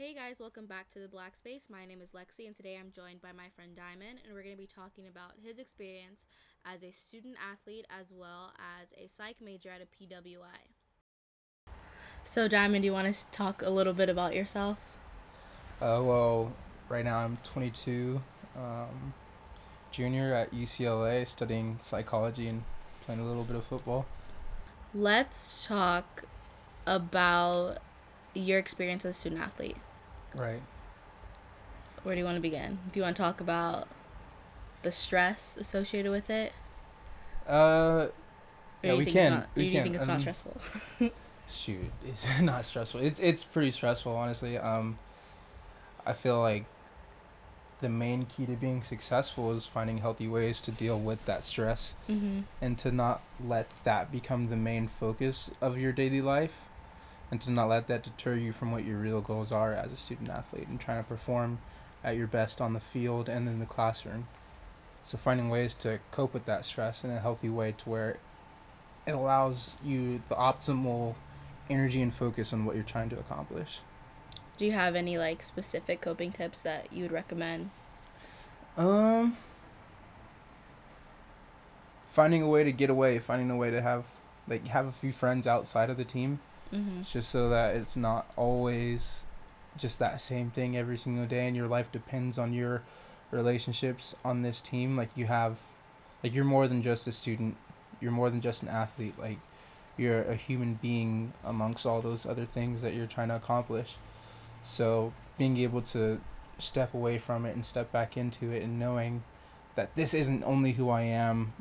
Hey guys, welcome back to the Black Space. My name is Lexi, and today I'm joined by my friend Dymond, and we're going to be talking about his experience as a student athlete as well as a psych major at a PWI. So, Dymond, do you want to talk a little bit about yourself? Uh, well, right now I'm 22, um, junior at UCLA, studying psychology and playing a little bit of football. Let's talk about your experience as a student athlete. Right. Where do you want to begin? Do you want to talk about the stress associated with it? Uh, yeah, you we think can. It's not, we do you can. think it's um, not stressful? Shoot, it's not stressful. It's it's pretty stressful, honestly. Um, I feel like the main key to being successful is finding healthy ways to deal with that stress mm-hmm. and to not let that become the main focus of your daily life and to not let that deter you from what your real goals are as a student athlete and trying to perform at your best on the field and in the classroom. So finding ways to cope with that stress in a healthy way to where it allows you the optimal energy and focus on what you're trying to accomplish. Do you have any like specific coping tips that you would recommend? Um finding a way to get away, finding a way to have like have a few friends outside of the team Mm-hmm. just so that it's not always just that same thing every single day and your life depends on your relationships on this team. Like you have like you're more than just a student. You're more than just an athlete. Like you're a human being amongst all those other things that you're trying to accomplish. So being able to step away from it and step back into it and knowing that this isn't only who I am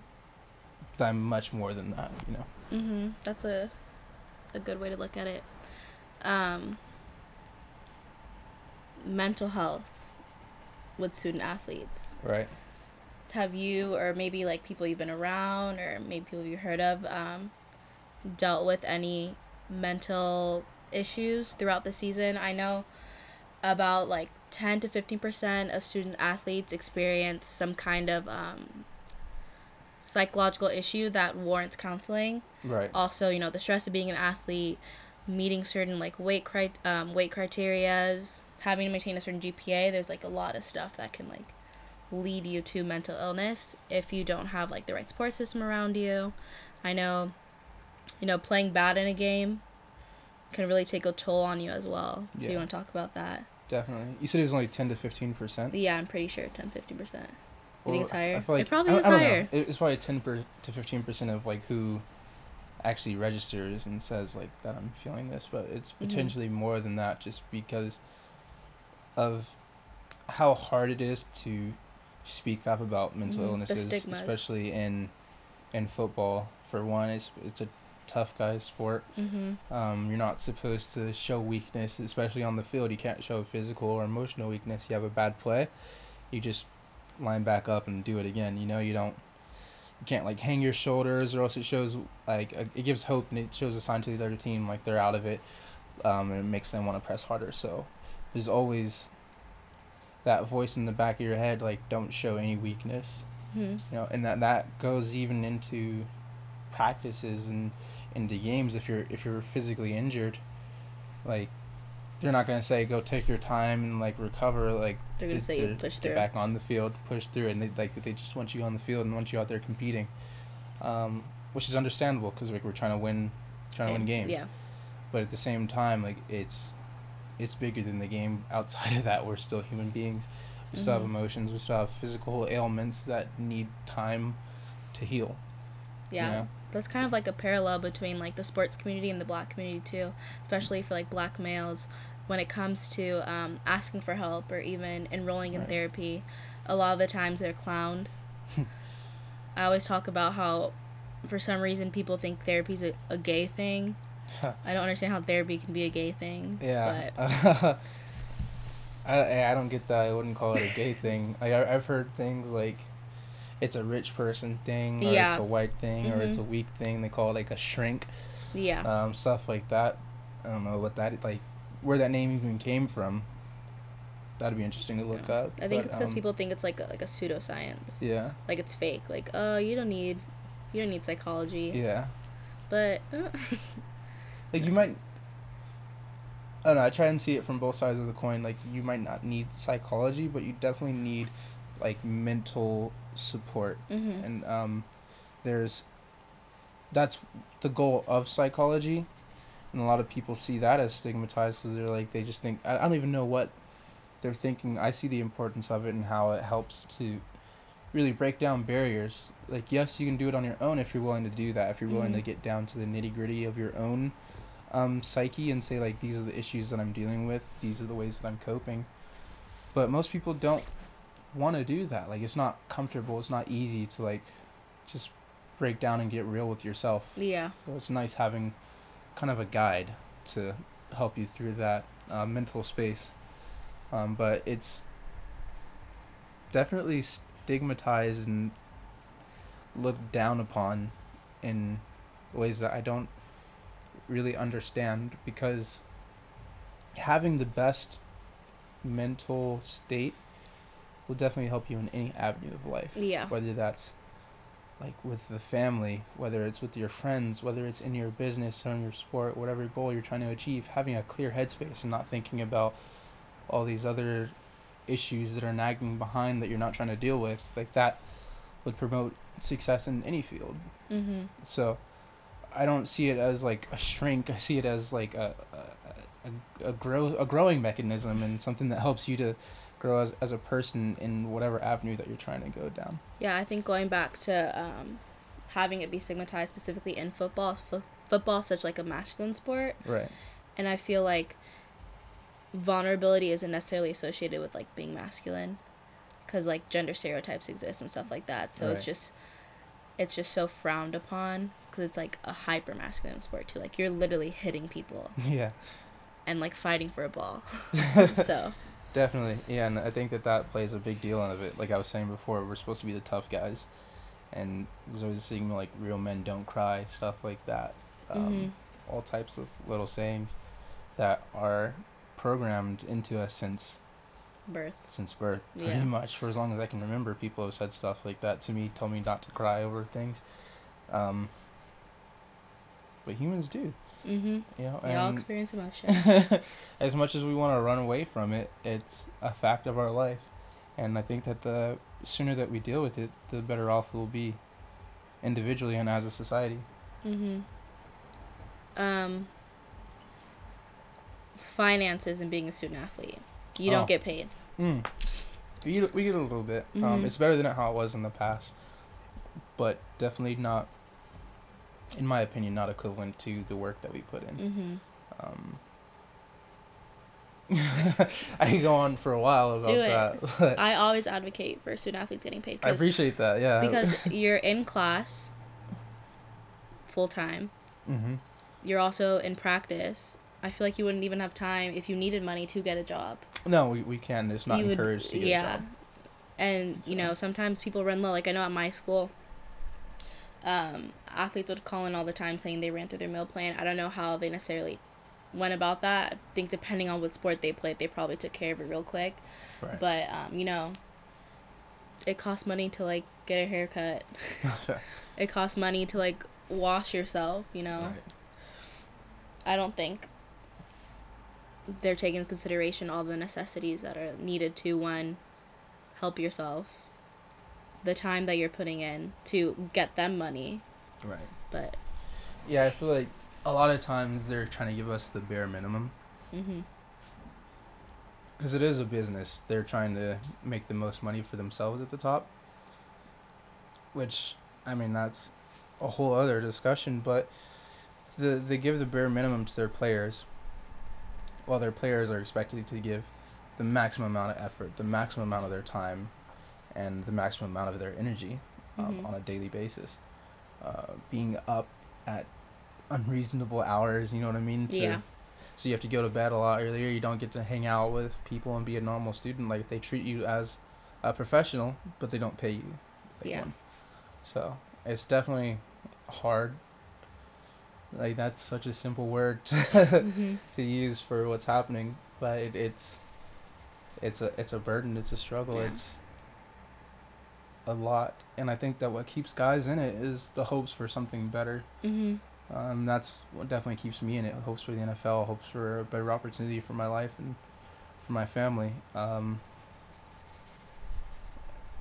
that I'm much more than that you know? Mm-hmm. That's a a good way to look at it. Um, mental health with student athletes. right Have you, or maybe like people you've been around, or maybe people you've heard of, um, dealt with any mental issues throughout the season? I know about like 10 to 15% of student athletes experience some kind of um, psychological issue that warrants counseling right also you know the stress of being an athlete meeting certain like weight cri- um, weight criterias having to maintain a certain gpa there's like a lot of stuff that can like lead you to mental illness if you don't have like the right support system around you i know you know playing bad in a game can really take a toll on you as well Yeah. do you want to talk about that Definitely. You said it was only ten to fifteen percent. yeah i'm pretty sure 10 15% You think it's higher? feel It probably I, is I know. higher. It- It's probably ten per, to fifteen percent of like who actually registers and says like that I'm feeling this, but it's Mhm. potentially more than that just because of how hard it is to speak up about mental Mhm. Illnesses, especially in in football. For one, it's it's a tough guy's sport. mm-hmm Um, you're not supposed to show weakness, especially on the field. You can't show physical or emotional weakness. You have a bad play, you just line back up and do it again. You know, you don't, you can't like hang your shoulders, or else it shows like it gives hope and it shows a sign to the other team like they're out of it, um, and it makes them want to press harder. So, there's always that voice in the back of your head like don't show any weakness hmm you know and that that goes even into practices and into games if you're if you're physically injured like they're not going to say go take your time and like recover like they're gonna say you push get through. back on the field push through and they like they just want you on the field and want you out there competing um, which is understandable because like we're trying to win trying to win games. yeah. But at the same time like it's it's bigger than the game outside of that. We're still human beings. We still have Mhm. emotions. We still have physical ailments that need time to heal. You yeah. know? That's kind of like a parallel between like the sports community and the black community too especially for like black males when it comes to um, asking for help or even enrolling in Right. therapy. A lot of the times they're clowned. I always talk about how for some reason people think therapy's a, a gay thing. I don't understand how therapy can be a gay thing yeah. but I, I don't get that. I wouldn't call it a gay thing. I- i've heard things like it's a rich person thing or it's a white thing or it's a weak thing they call it like a shrink. Yeah. Um, stuff like that. I don't know what that like where that name even came from. That'd be interesting to look Yeah. up i think but, because um, people think it's like a, like a pseudoscience. Yeah. Like it's fake. Like oh you don't need you don't need psychology. Yeah. But uh, like you might I don't know. I try and see it from both sides of the coin. Like you might not need psychology, but you definitely need like mental support. Mm-hmm. And um, there's that's the goal of psychology, and a lot of people see that as stigmatized. So they're like they just think I, I don't even know what they're thinking. I see the importance of it and how it helps to really break down barriers. Like yes, you can do it on your own if you're willing to do that. If you're willing to Mhm. get down to the nitty gritty of your own um, psyche and say like these are the issues that I'm dealing with. These are the ways that I'm coping. But most people don't want to do that. Like it's not comfortable. It's not easy to like just break down and get real with yourself. Yeah. So it's nice having kind of a guide to help you through that uh, mental space. Um, but it's definitely stigmatized and looked down upon in ways that I don't really understand because having the best mental state will definitely help you in any avenue of life Yeah. whether that's like with the family, whether it's with your friends, whether it's in your business or in your sport, whatever goal you're trying to achieve, having a clear headspace and not thinking about all these other issues that are nagging behind that you're not trying to deal with, like that would promote success in any field. Mm-hmm. So I don't see it as like a shrink. I see it as like a a, a, a grow a growing mechanism and something that helps you to grow as, as a person in whatever avenue that you're trying to go down. Yeah, I think going back to um, having it be stigmatized specifically in football, fo- football such like a masculine sport, Right. and I feel like vulnerability isn't necessarily associated with like being masculine, because like gender stereotypes exist and stuff like that. So it's just, it's just so frowned upon because it's like a hyper masculine sport too. Like you're literally hitting people Yeah. and like fighting for a ball. so Definitely, yeah, and I think that that plays a big deal of it. Like I was saying before, we're supposed to be the tough guys, and there's always saying like "real men don't cry," stuff like that. Um, Mhm. All types of little sayings that are programmed into us since birth. since birth, pretty Yeah. much. For as long as I can remember, people have said stuff like that to me, told me not to cry over things. Um, but humans do, Mm-hmm. you know. We all experience emotion. as much as we want to run away from it, it's a fact of our life. And I think that the sooner that we deal with it, the better off we'll be individually and as a society. Mm-hmm. Um, finances and being a student athlete. You Oh. don't get paid. Mm. We get, we get a little bit. Um, Mhm. it's better than how it was in the past, but definitely not, in my opinion, not equivalent to the work that we put in. Mm-hmm. Um, I could go on for a while about Do it. that. I always advocate for student athletes getting paid I appreciate that. Yeah. because you're in class full time. hmm You're also in practice. I feel like you wouldn't even have time if you needed money to get a job. No, we, we can. It's not you would- encouraged to get yeah. a job. Yeah. And you know, sometimes people run low. Like I know at my school, um, athletes would call in all the time saying they ran through their meal plan. I don't know how they necessarily went about that. I think depending on what sport they played, they probably took care of it real quick. Right. But um, you know, it costs money to like get a haircut. it costs money to like wash yourself. You know, Right. I don't think they're taking into consideration all the necessities that are needed to one help yourself the time that you're putting in to get them money Right. but Yeah, I feel like a lot of times they're trying to give us the bare minimum mhm because it is a business. They're trying to make the most money for themselves at the top. Which, I mean, that's a whole other discussion. But the they give the bare minimum to their players, while their players are expected to give the maximum amount of effort, the maximum amount of their time, and the maximum amount of their energy um, Mhm. on a daily basis. Uh, being up at unreasonable hours, you know what I mean? To- Yeah. So you have to go to bed a lot earlier. You don't get to hang out with people and be a normal student. Like they treat you as a professional, but they don't pay you. Like Yeah. one. So it's definitely hard. Like that's such a simple word to, mhm to use for what's happening, but it, it's it's a it's a burden. It's a struggle. Yeah. It's a lot, and I think that what keeps guys in it is the hopes for something better. mhm Um, that's what definitely keeps me in it. Hopes for the NFL, hopes for a better opportunity for my life and for my family. Um,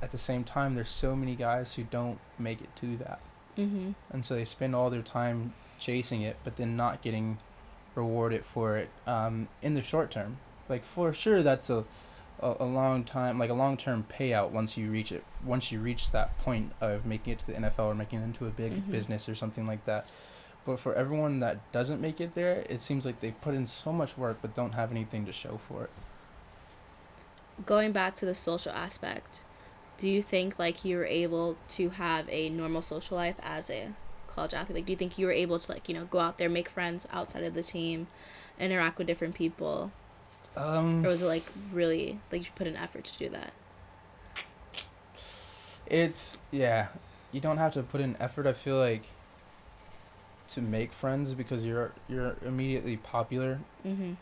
at the same time, there's so many guys who don't make it to that, Mhm. and so they spend all their time chasing it, but then not getting rewarded for it um, in the short term. Like for sure, that's a, a, a long time, like a long term payout once you reach it. Once you reach that point of making it to the NFL or making it into a big Mhm. business or something like that. But for everyone that doesn't make it there, it seems like they put in so much work but don't have anything to show for it. Going back to the social aspect, do you think like you were able to have a normal social life as a college athlete? Like, do you think you were able to like you know go out there, make friends outside of the team, interact with different people, Um, or was it like really like you put an effort to do that? It's yeah, you don't have to put in effort. I feel like to make friends because you're you're immediately popular. Mm-hmm.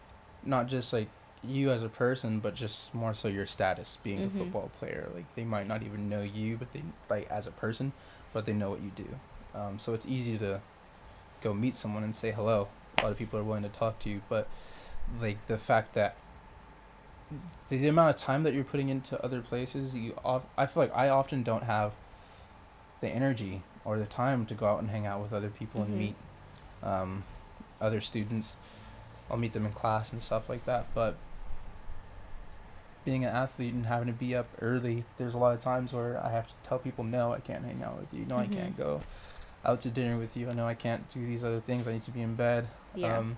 Not just like you as a person, but just more so your status being Mhm. a football player. Like they might not even know you, but they like as a person, but they know what you do. Um, so it's easy to go meet someone and say hello. A lot of people are willing to talk to you, but like the fact that the, the amount of time that you're putting into other places, you off, I feel like I often don't have the energy or the time to go out and hang out with other people Mhm. and meet um, other students. I'll meet them in class and stuff like that, but being an athlete and having to be up early, there's a lot of times where I have to tell people, no, I can't hang out with you. No, Mhm. I can't go out to dinner with you. I know I can't do these other things. I need to be in bed. Yeah. Um,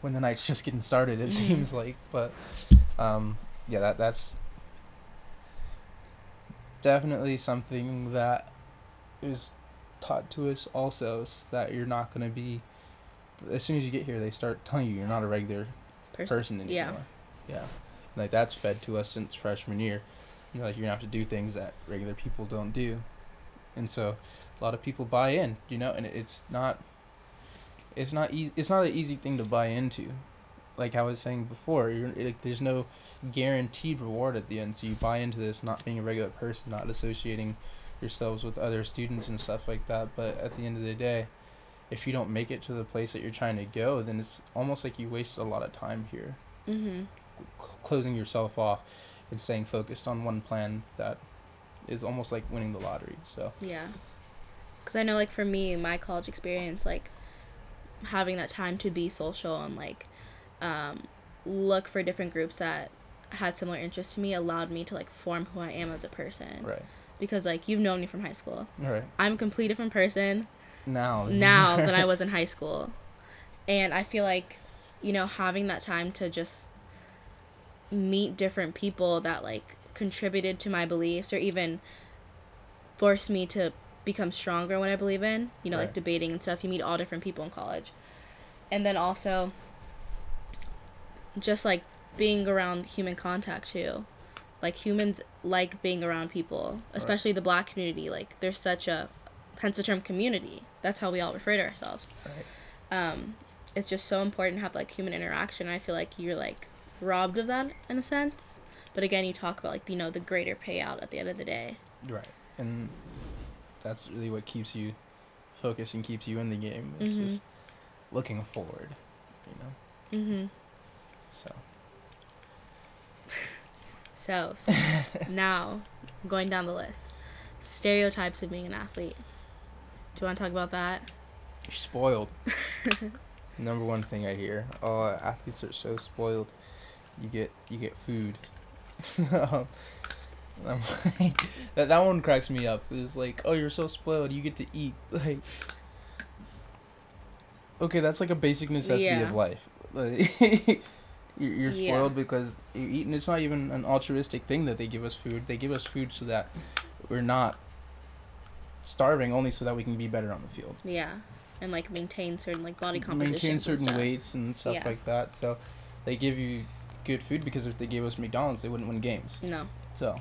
when the night's just getting started, it Mhm. seems like. But um, yeah, that that's definitely something that is taught to us also is that you're not going to be as soon as you get here they start telling you you're not a regular Person. person anymore. Yeah. yeah like that's fed to us since freshman year. You're like you're gonna have to do things that regular people don't do. And so a lot of people buy in you know and it's not it's not easy it's not an easy thing to buy into like i was saying before you're like there's no guaranteed reward at the end so you buy into this not being a regular person not associating yourselves with other students and stuff like that but at the end of the day if you don't make it to the place that you're trying to go then it's almost like you wasted a lot of time here Mm-hmm. cl- closing yourself off and staying focused on one plan that is almost like winning the lottery. So Yeah. Because I know, like, for me, my college experience, like, having that time to be social and, like, um, look for different groups that had similar interests to me allowed me to, like, form who I am as a person. right, Because, like, you've known me from high school. right. I'm a complete different person Now, now than I was in high school. And I feel like, you know, having that time to just meet different people that like contributed to my beliefs or even forced me to become stronger when I believe in, you know, like debating and stuff. You meet all different people in college. And then also just like being around human contact too. Like humans like being around people, especially the black community. Like there's such a hence the term community. That's how we all refer to ourselves. Right. Um, it's just so important to have like human interaction. I feel like you're like robbed of that in a sense. But again, you talk about like you know the greater payout at the end of the day. right, and that's really what keeps you focused and keeps you in the game. It's Mhm. just looking forward, you know. Mm-hmm. So So s- s- now, going down the list, stereotypes of being an athlete. Do you want to talk about that? you're spoiled. Number one thing I hear: oh, athletes are so spoiled. You get you get food. Um, like, that that one cracks me up. It's like, oh, you're so spoiled. You get to eat. Like, okay, that's like a basic necessity Yeah. of life. Like, you're, you're Yeah. spoiled because you're eating. It's not even an altruistic thing that they give us food. They give us food so that we're not starving, only so that we can be better on the field. Yeah, and like maintain certain like body composition. maintain and certain stuff. weights and stuff Yeah. like that. So they give you good food because if they gave us McDonald's, they wouldn't win games. No. So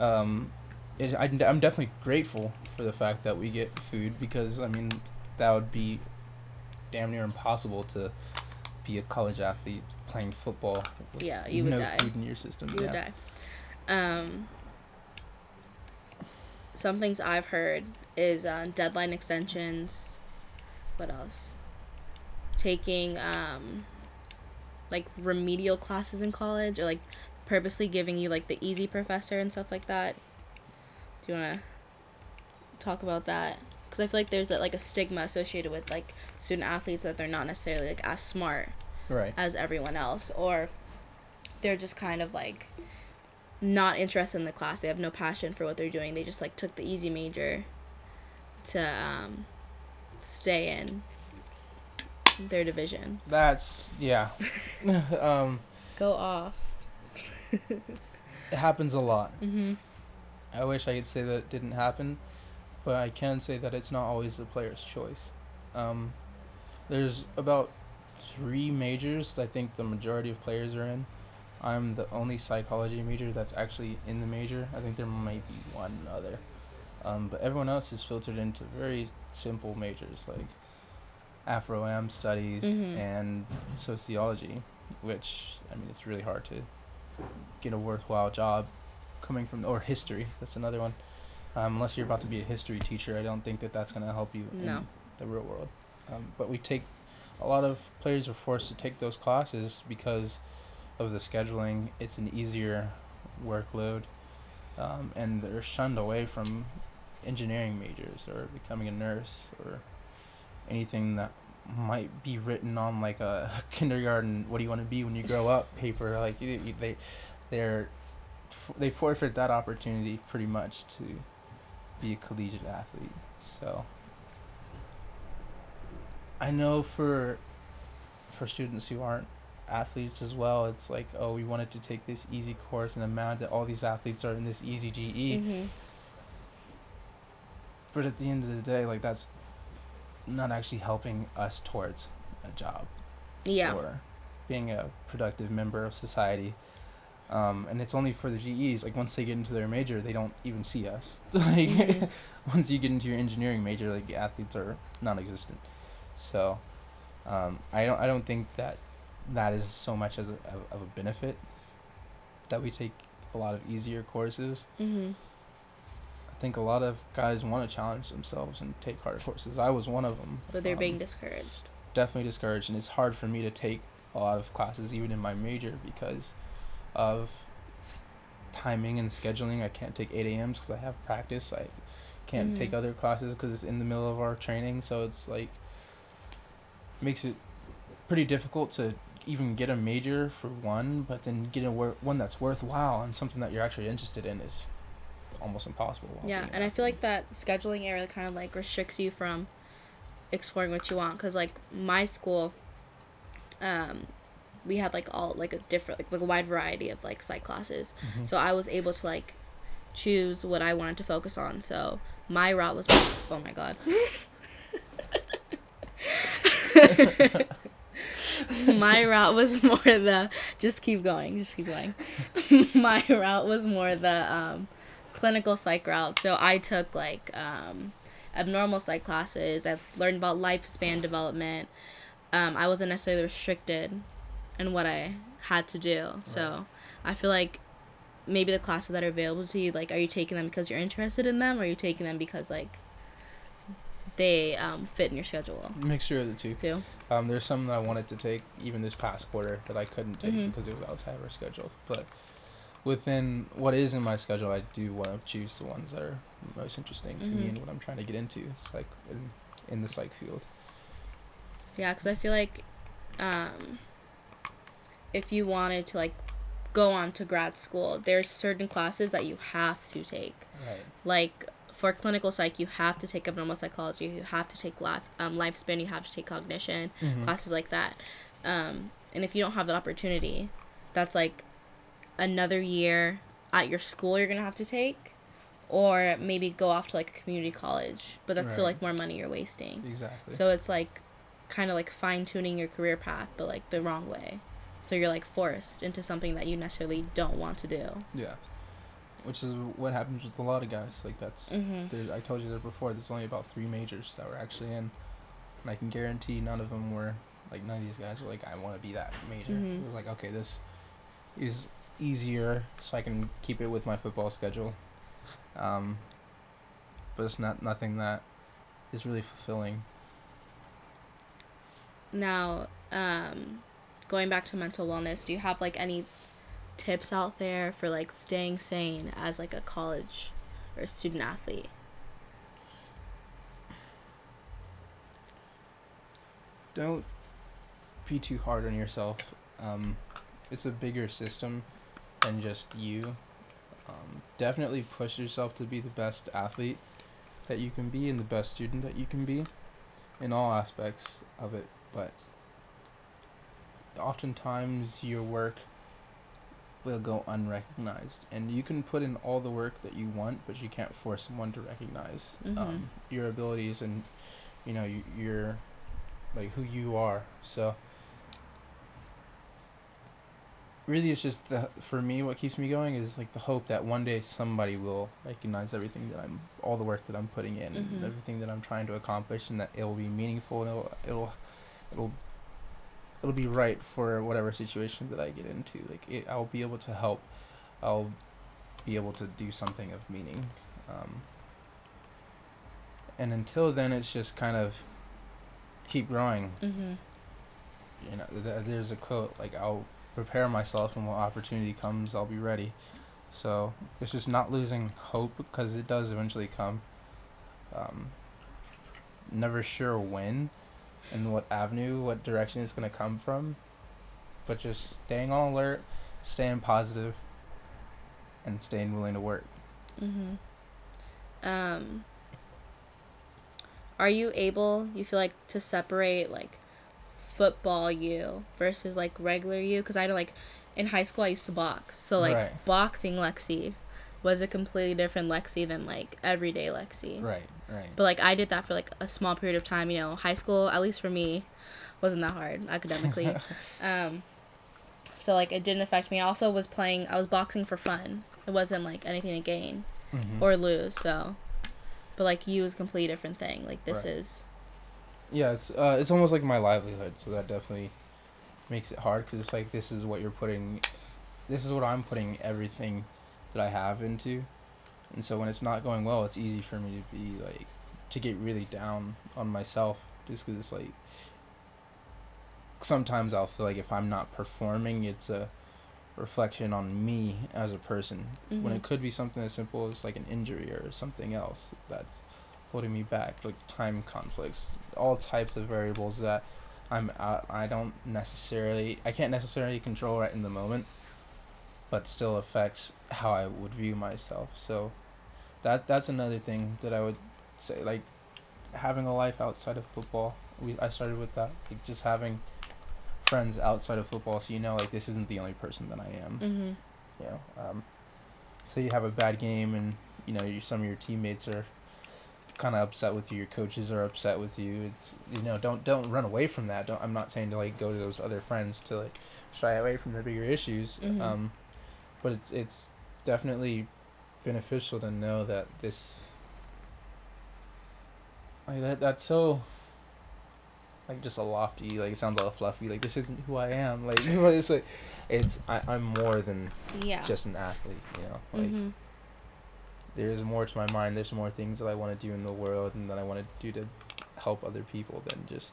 um, it, I, I'm definitely grateful for the fact that we get food because I mean that would be damn near impossible to be a college athlete playing football. with Yeah, you would no die. food in your system. You would yeah. die. Um, some things I've heard is uh, deadline extensions, what else? Taking um like remedial classes in college or like purposely giving you like the easy professor and stuff like that. Do you want to talk about that? Cuz I feel like there's a, like a stigma associated with like student athletes that they're not necessarily like as smart Right. as everyone else or they're just kind of like not interested in the class. They have no passion for what they're doing. They just like took the easy major to um stay in their division. That's yeah. um, Go off. it happens a lot. Mhm. I wish I could say that it didn't happen, but I can say that it's not always the player's choice. Um, there's about three majors I think the majority of players are in. I'm the only psychology major that's actually in the major. I think there might be one other. Um, but everyone else is filtered into very simple majors like Afro Am studies Mhm. and sociology, which I mean it's really hard to get a worthwhile job coming from or history. That's another one. Um, unless you're about to be a history teacher, I don't think that that's gonna help you No. in the real world. Um, but we take a lot of players are forced to take those classes because of the scheduling. It's an easier workload, um, and they're shunned away from engineering majors or becoming a nurse or anything that might be written on like a kindergarten what do you want to be when you grow up paper like they they're they forfeit that opportunity pretty much to be a collegiate athlete so i know for for students who aren't athletes as well it's like oh we wanted to take this easy course and the amount that all these athletes are in this easy ge Mhm. but at the end of the day like that's not actually helping us towards a job Yeah. or being a productive member of society um, and it's only for the GEs like once they get into their major they don't even see us like Mhm. once you get into your engineering major like athletes are non-existent so um, I don't I don't think that that is so much as a, of, a benefit that we take a lot of easier courses Mhm. I think a lot of guys want to challenge themselves and take harder courses. I was one of them. But they're Um, being discouraged. definitely discouraged, and it's hard for me to take a lot of classes, even in my major, because of timing and scheduling. I can't take eight a.m.s because I have practice. I can't take Mhm. other classes because it's in the middle of our training. So it's like makes it pretty difficult to even get a major for one, but then get a wor- one that's worthwhile and something that you're actually interested in is almost impossible. Yeah, and I feel like that scheduling area kind of like restricts you from exploring what you want. Cause like my school, um, we had like all like a different like, like a wide variety of like psych classes. Mhm. So I was able to like choose what I wanted to focus on. So my route was oh my god. my route was more the just keep going, just keep going. my route was more the um clinical psych route. So I took like um abnormal psych classes. I learned about lifespan development. Um, I wasn't necessarily restricted in what I had to do. So I feel like maybe the classes that are available to you, like, are you taking them because you're interested in them, or are you taking them because like they um, fit in your schedule Mixture of the two. too? Um, there's some that I wanted to take even this past quarter that I couldn't take Mhm. because it was outside of our schedule. But within what is in my schedule, I do want to choose the ones that are most interesting to me Mhm. and what I'm trying to get into. It's like in, in the psych field. Yeah, because I feel like um, if you wanted to like go on to grad school, there's certain classes that you have to take. Right. Like for clinical psych, you have to take abnormal psychology. You have to take life um, lifespan. You have to take cognition Mhm. classes like that. Um, and if you don't have that opportunity, that's like another year at your school you're gonna have to take, or maybe go off to like a community college. But that's still like more money you're wasting. Exactly. So it's like kind of like fine tuning your career path, but like the wrong way. So you're like forced into something that you necessarily don't want to do. yeah. Which is what happens with a lot of guys. Like that's Mm-hmm. I told you that before. There's only about three majors that were actually in, and I can guarantee none of them were like none of these guys were like I want to be that major. Mhm. It was like okay, this is easier, so I can keep it with my football schedule. Um, but it's not nothing that is really fulfilling. Now, um, going back to mental wellness, do you have like any tips out there for like staying sane as like a college or student athlete? Don't be too hard on yourself. Um, it's a bigger system than just you. Um, definitely push yourself to be the best athlete that you can be and the best student that you can be in all aspects of it. But oftentimes your work will go unrecognized and you can put in all the work that you want but you can't force someone to recognize Mhm. um, your abilities and you know you, your like who you are so really it's just the, for me what keeps me going is like the hope that one day somebody will recognize everything that i'm all the work that i'm putting in Mhm. and everything that i'm trying to accomplish and that it'll be meaningful and it'll it'll it'll it'll be right for whatever situation that i get into. Like it, i'll be able to help. I'll be able to do something of meaning. Um, and until then it's just kind of keep growing. Mm-hmm. you know th- there's a quote like i'll prepare myself and when opportunity comes i'll be ready. So it's just not losing hope because it does eventually come. Um, never sure when and what avenue what direction it's going to come from but just staying on alert staying positive and staying willing to work Mm-hmm. Um, are you able, you feel like, to separate, like, football you versus, like, regular you? Because I know, like, in high school, I used to box. So, like, Right. boxing Lexi was a completely different Lexi than, like, everyday Lexi. right right But, like, I did that for, like, a small period of time. You know, high school, at least for me, wasn't that hard academically. um, so, like, it didn't affect me. I also was playing, I was boxing for fun. It wasn't, like, anything to gain Mhm. or lose. So, but like you is a completely different thing. Like this Right. is. Yeah, it's uh, it's almost like my livelihood, so that definitely makes it hard because it's like this is what you're putting, this is what I'm putting everything that I have into, and so when it's not going well, it's easy for me to be like to get really down on myself just because it's like sometimes I'll feel like if I'm not performing, it's a reflection on me as a person. When Mhm. it could be something as simple as like an injury or something else that's holding me back like time conflicts all types of variables that i'm out i don't necessarily i can't necessarily control right in the moment but still affects how i would view myself so that that's another thing that i would say like having a life outside of football we i started with that like just having friends outside of football so you know like this isn't the only person that i am Mhm. you know, um, say you have a bad game and you know you, some of your teammates are kind of upset with you, your coaches are upset with you. It's you know don't don't run away from that. Don't I'm not saying to like go to those other friends to like shy away from the bigger issues. Mhm. Um, but it's it's definitely beneficial to know that this like that that's so like just a lofty like it sounds all fluffy like this isn't who I am like but it's like it's I, I'm more than Yeah. just an athlete, you know. Like Mhm. there's more to my mind. There's more things that I want to do in the world and that I want to do to help other people than just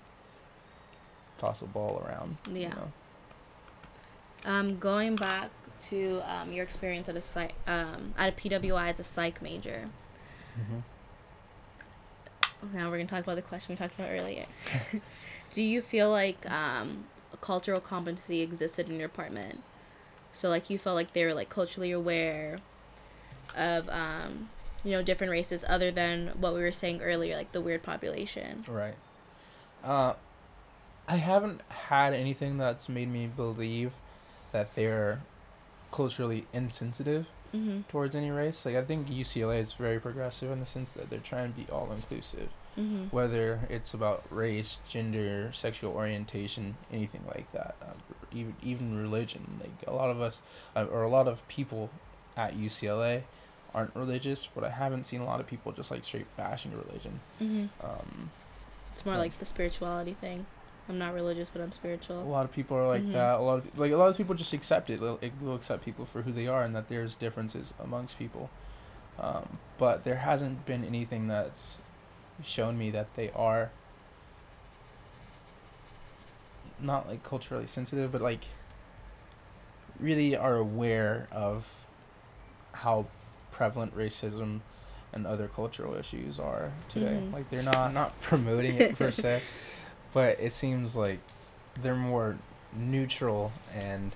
toss a ball around. you Yeah. know? Um, going back to um your experience at a psych um at a PWI as a psych major. Now we're gonna talk about the question we talked about earlier. Do you feel like um a cultural competency existed in your department? So like you felt like they were like culturally aware of um you know different races other than what we were saying earlier like the weird population. Right. Uh, I haven't had anything that's made me believe that they're culturally insensitive Mhm. towards any race. Like I think UCLA is very progressive in the sense that they're trying to be all inclusive. Mhm. whether it's about race, gender, sexual orientation, anything like that, uh, even even religion. Like a lot of us, uh, or a lot of people at UCLA, aren't religious, but I haven't seen a lot of people just like straight bashing religion. Mhm. Um, It's more Yeah. like the spirituality thing. I'm not religious, but I'm spiritual. a lot of people are like Mhm. that. A lot of like a lot of people just accept it. They'll, they'll accept people for who they are, and that there's differences amongst people. Um, but there hasn't been anything that's shown me that they are not like culturally sensitive, but like really are aware of how prevalent racism and other cultural issues are today. Mhm. Like they're not not promoting it per se, but it seems like they're more neutral and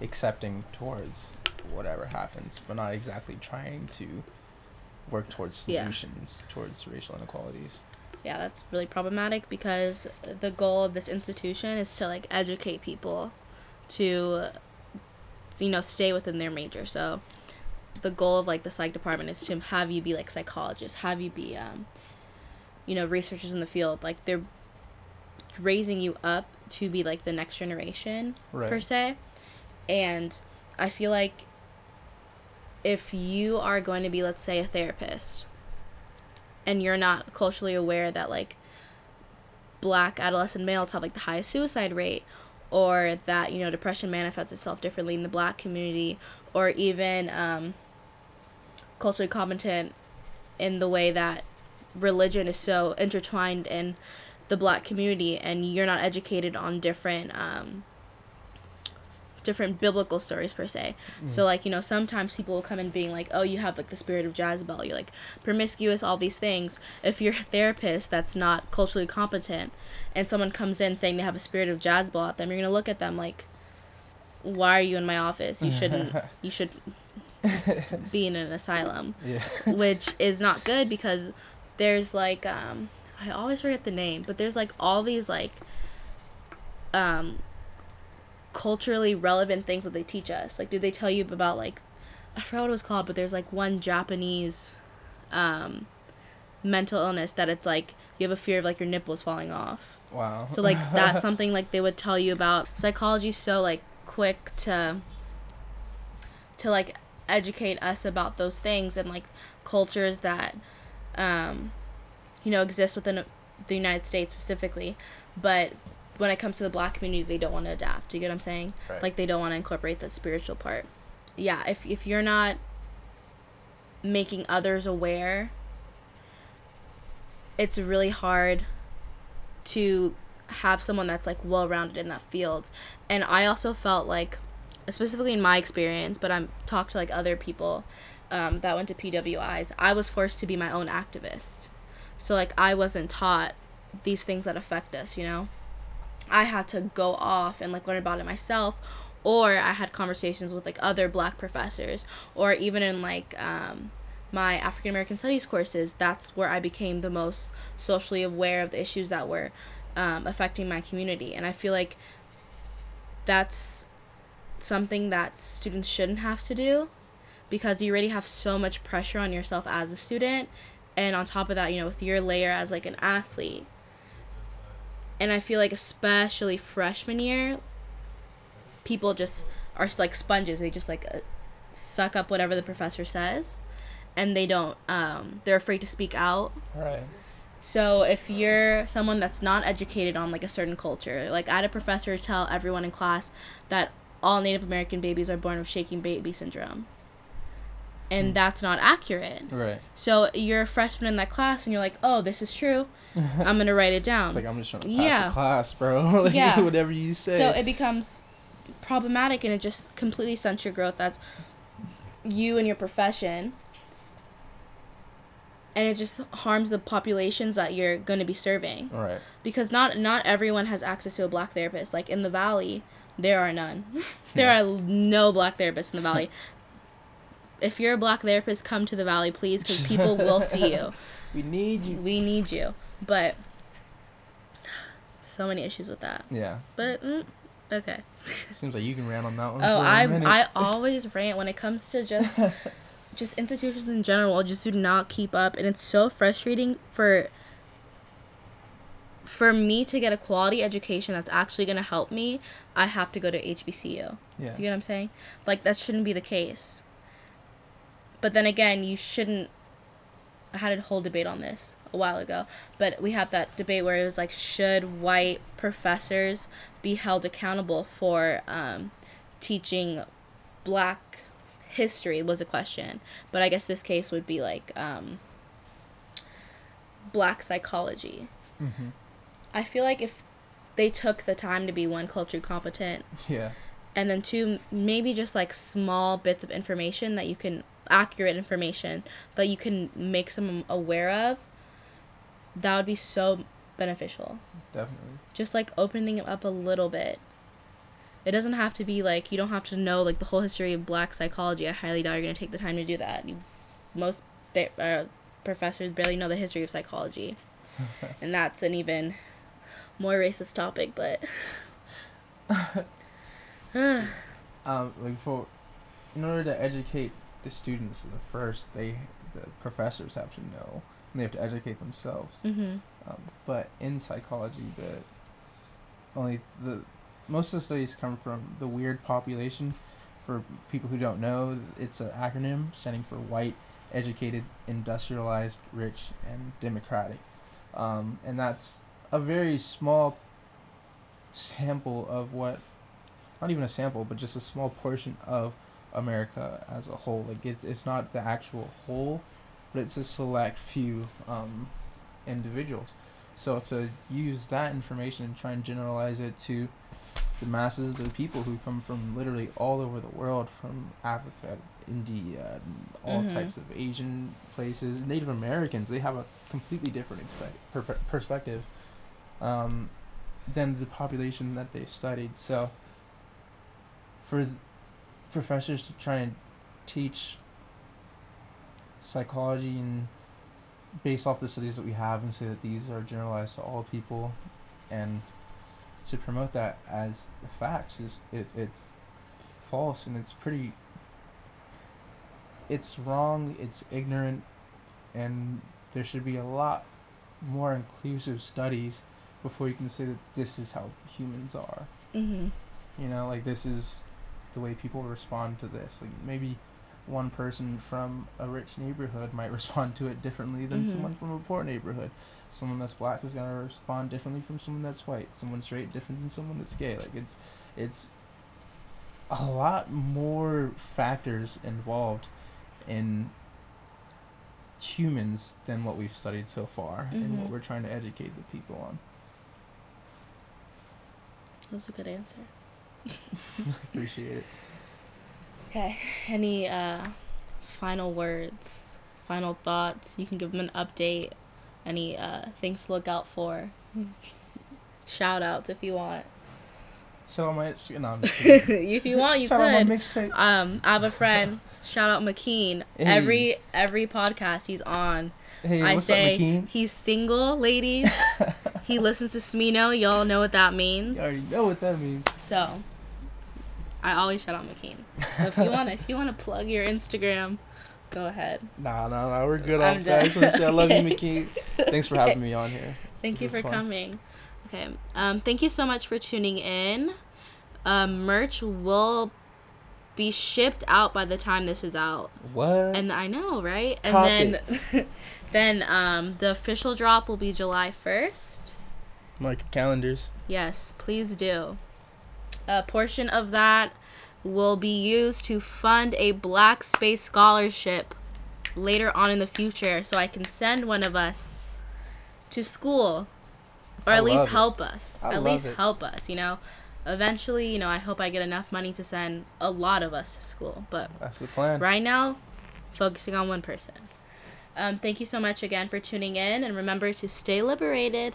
accepting towards whatever happens, but not exactly trying to work towards Yeah. solutions towards racial inequalities. yeah that's really problematic because the goal of this institution is to like educate people to you know stay within their major so the goal of like the psych department is to have you be like psychologists have you be um you know researchers in the field like they're raising you up to be like the next generation Right. per se and i feel like if you are going to be let's say a therapist and you're not culturally aware that like black adolescent males have like the highest suicide rate or that you know depression manifests itself differently in the black community or even um, culturally competent in the way that religion is so intertwined in the black community and you're not educated on different um, different biblical stories per se. So like you know sometimes people will come in being like oh you have like the spirit of Jezebel. You're like promiscuous all these things. If you're a therapist that's not culturally competent and someone comes in saying they have a spirit of Jezebel at them you're gonna look at them like why are you in my office? You shouldn't you should be in an asylum yeah. which is not good because there's like um I always forget the name, but there's like all these like um culturally relevant things that they teach us. Like did they tell you about like I forgot what it was called, but there's like one Japanese um mental illness that it's like you have a fear of like your nipples falling off. Wow. So like that's something like they would tell you about. Psychology's so like quick to to like educate us about those things and like cultures that um you know exist within the United States specifically, but when it comes to the black community they don't want to adapt. You get what I'm saying? Right. Like they don't want to incorporate the spiritual part. Yeah, if if you're not making others aware it's really hard to have someone that's like well rounded in that field. And I also felt like specifically in my experience, but I'm talked to like other people um, that went to PWIs, I was forced to be my own activist. So like I wasn't taught these things that affect us, you know? I had to go off and like learn about it myself or I had conversations with like other black professors or even in like um my African American studies courses, that's where I became the most socially aware of the issues that were um, affecting my community. And I feel like that's something that students shouldn't have to do because you already have so much pressure on yourself as a student. And on top of that, you know, with your layer as like an athlete. And I feel like, especially freshman year, people just are like sponges. They just like uh, suck up whatever the professor says and they don't um they're afraid to speak out Right. so if you're someone that's not educated on like a certain culture like i had a professor tell everyone in class that all native american babies are born with shaking baby syndrome and Hmm. that's not accurate Right. so you're a freshman in that class and you're like oh this is true i'm gonna write it down It's like I'm just trying to pass yeah. the class, bro. like, Yeah. Whatever you say. So it becomes problematic and it just completely stunts your growth as you and your profession. And it just harms the populations that you're going to be serving right. because not not everyone has access to a black therapist. Like in the valley, there are none. there Yeah. are no black therapists in the valley. If you're a black therapist, come to the valley, please, because people will see you. We need you. We need you. But so many issues with that. Yeah. But mm, okay. Seems like you can rant on that one. Oh, I. I always rant when it comes to just just institutions in general just do not keep up and it's so frustrating for for me to get a quality education that's actually going to help me, I have to go to HBCU. Yeah. Do you get what I'm saying? Like that shouldn't be the case. But then again, you shouldn't I had a whole debate on this a while ago, but we had that debate where it was like should white professors be held accountable for um, teaching black history was a question. But I guess this case would be like um, black psychology. hmm I feel like if they took the time to be one culture competent Yeah. and then two maybe just like small bits of information that you can accurate information that you can make someone aware of that would be so beneficial. Definitely. just like opening it up a little bit. It doesn't have to be like you don't have to know like the whole history of black psychology. I highly doubt you're going to take the time to do that. You, most they, uh, professors barely know the history of psychology. And that's an even more racist topic but um, like for, in order to educate the students, the first they, the professors have to know, and they have to educate themselves. mm-hmm. Um, but in psychology, the only the most of the studies come from the WEIRD population. For people who don't know, it's an acronym standing for white, educated, industrialized, rich, and democratic. Um, and that's a very small sample of what, not even a sample, but just a small portion of America as a whole. Like it's it's not the actual whole, but it's a select few um, individuals. So to use that information and try and generalize it to the masses of the people who come from literally all over the world, from Africa, India, and all Mhm. types of Asian places, Native Americans, they have a completely different expect- per- per- perspective um, than the population that they studied. So for professors to try and teach psychology and based off the studies that we have and say that these are generalized to all people and to promote that as facts is it, it's false and it's pretty it's wrong it's ignorant and there should be a lot more inclusive studies before you can say that this is how humans are Mm-hmm. you know like this is the way people respond to this like maybe one person from a rich neighborhood might respond to it differently than Mhm. someone from a poor neighborhood someone that's black is going to respond differently from someone that's white someone straight different than someone that's gay like it's it's a lot more factors involved in humans than what we've studied so far and what Mhm. we're trying to educate the people on That was a good answer. appreciate it Okay. Any uh, final words, final thoughts? You can give them an update. Any uh, things to look out for? Shout outs if you want. shout out my I'm just if you want, you shout out my mixtape Um, I have a friend. Shout out Makeen. Hey. Every every podcast he's on, Hey, I say up, he's single, ladies. he listens to Smino. Y'all know what that means. You already know what that means. So, I always shout out Makeen. So if you want, if you want to plug your Instagram, go ahead. Nah, nah, nah. We're good I'm off, guys. done. I love you, Makeen. Thanks for having me on here. Thank you for fun. coming. Okay. Um, thank you so much for tuning in. Um, merch will be shipped out by the time this is out. What? And I know, right? And then then um the official drop will be July 1st. Mark calendars. Yes, please do. A portion of that will be used to fund a black space scholarship later on in the future so I can send one of us to school or I at least it. help us. I at least it. help us, you know. Eventually, you know, I hope I get enough money to send a lot of us to school, but That's the plan. right now focusing on one person. Um, thank you so much again for tuning in and remember to stay liberated.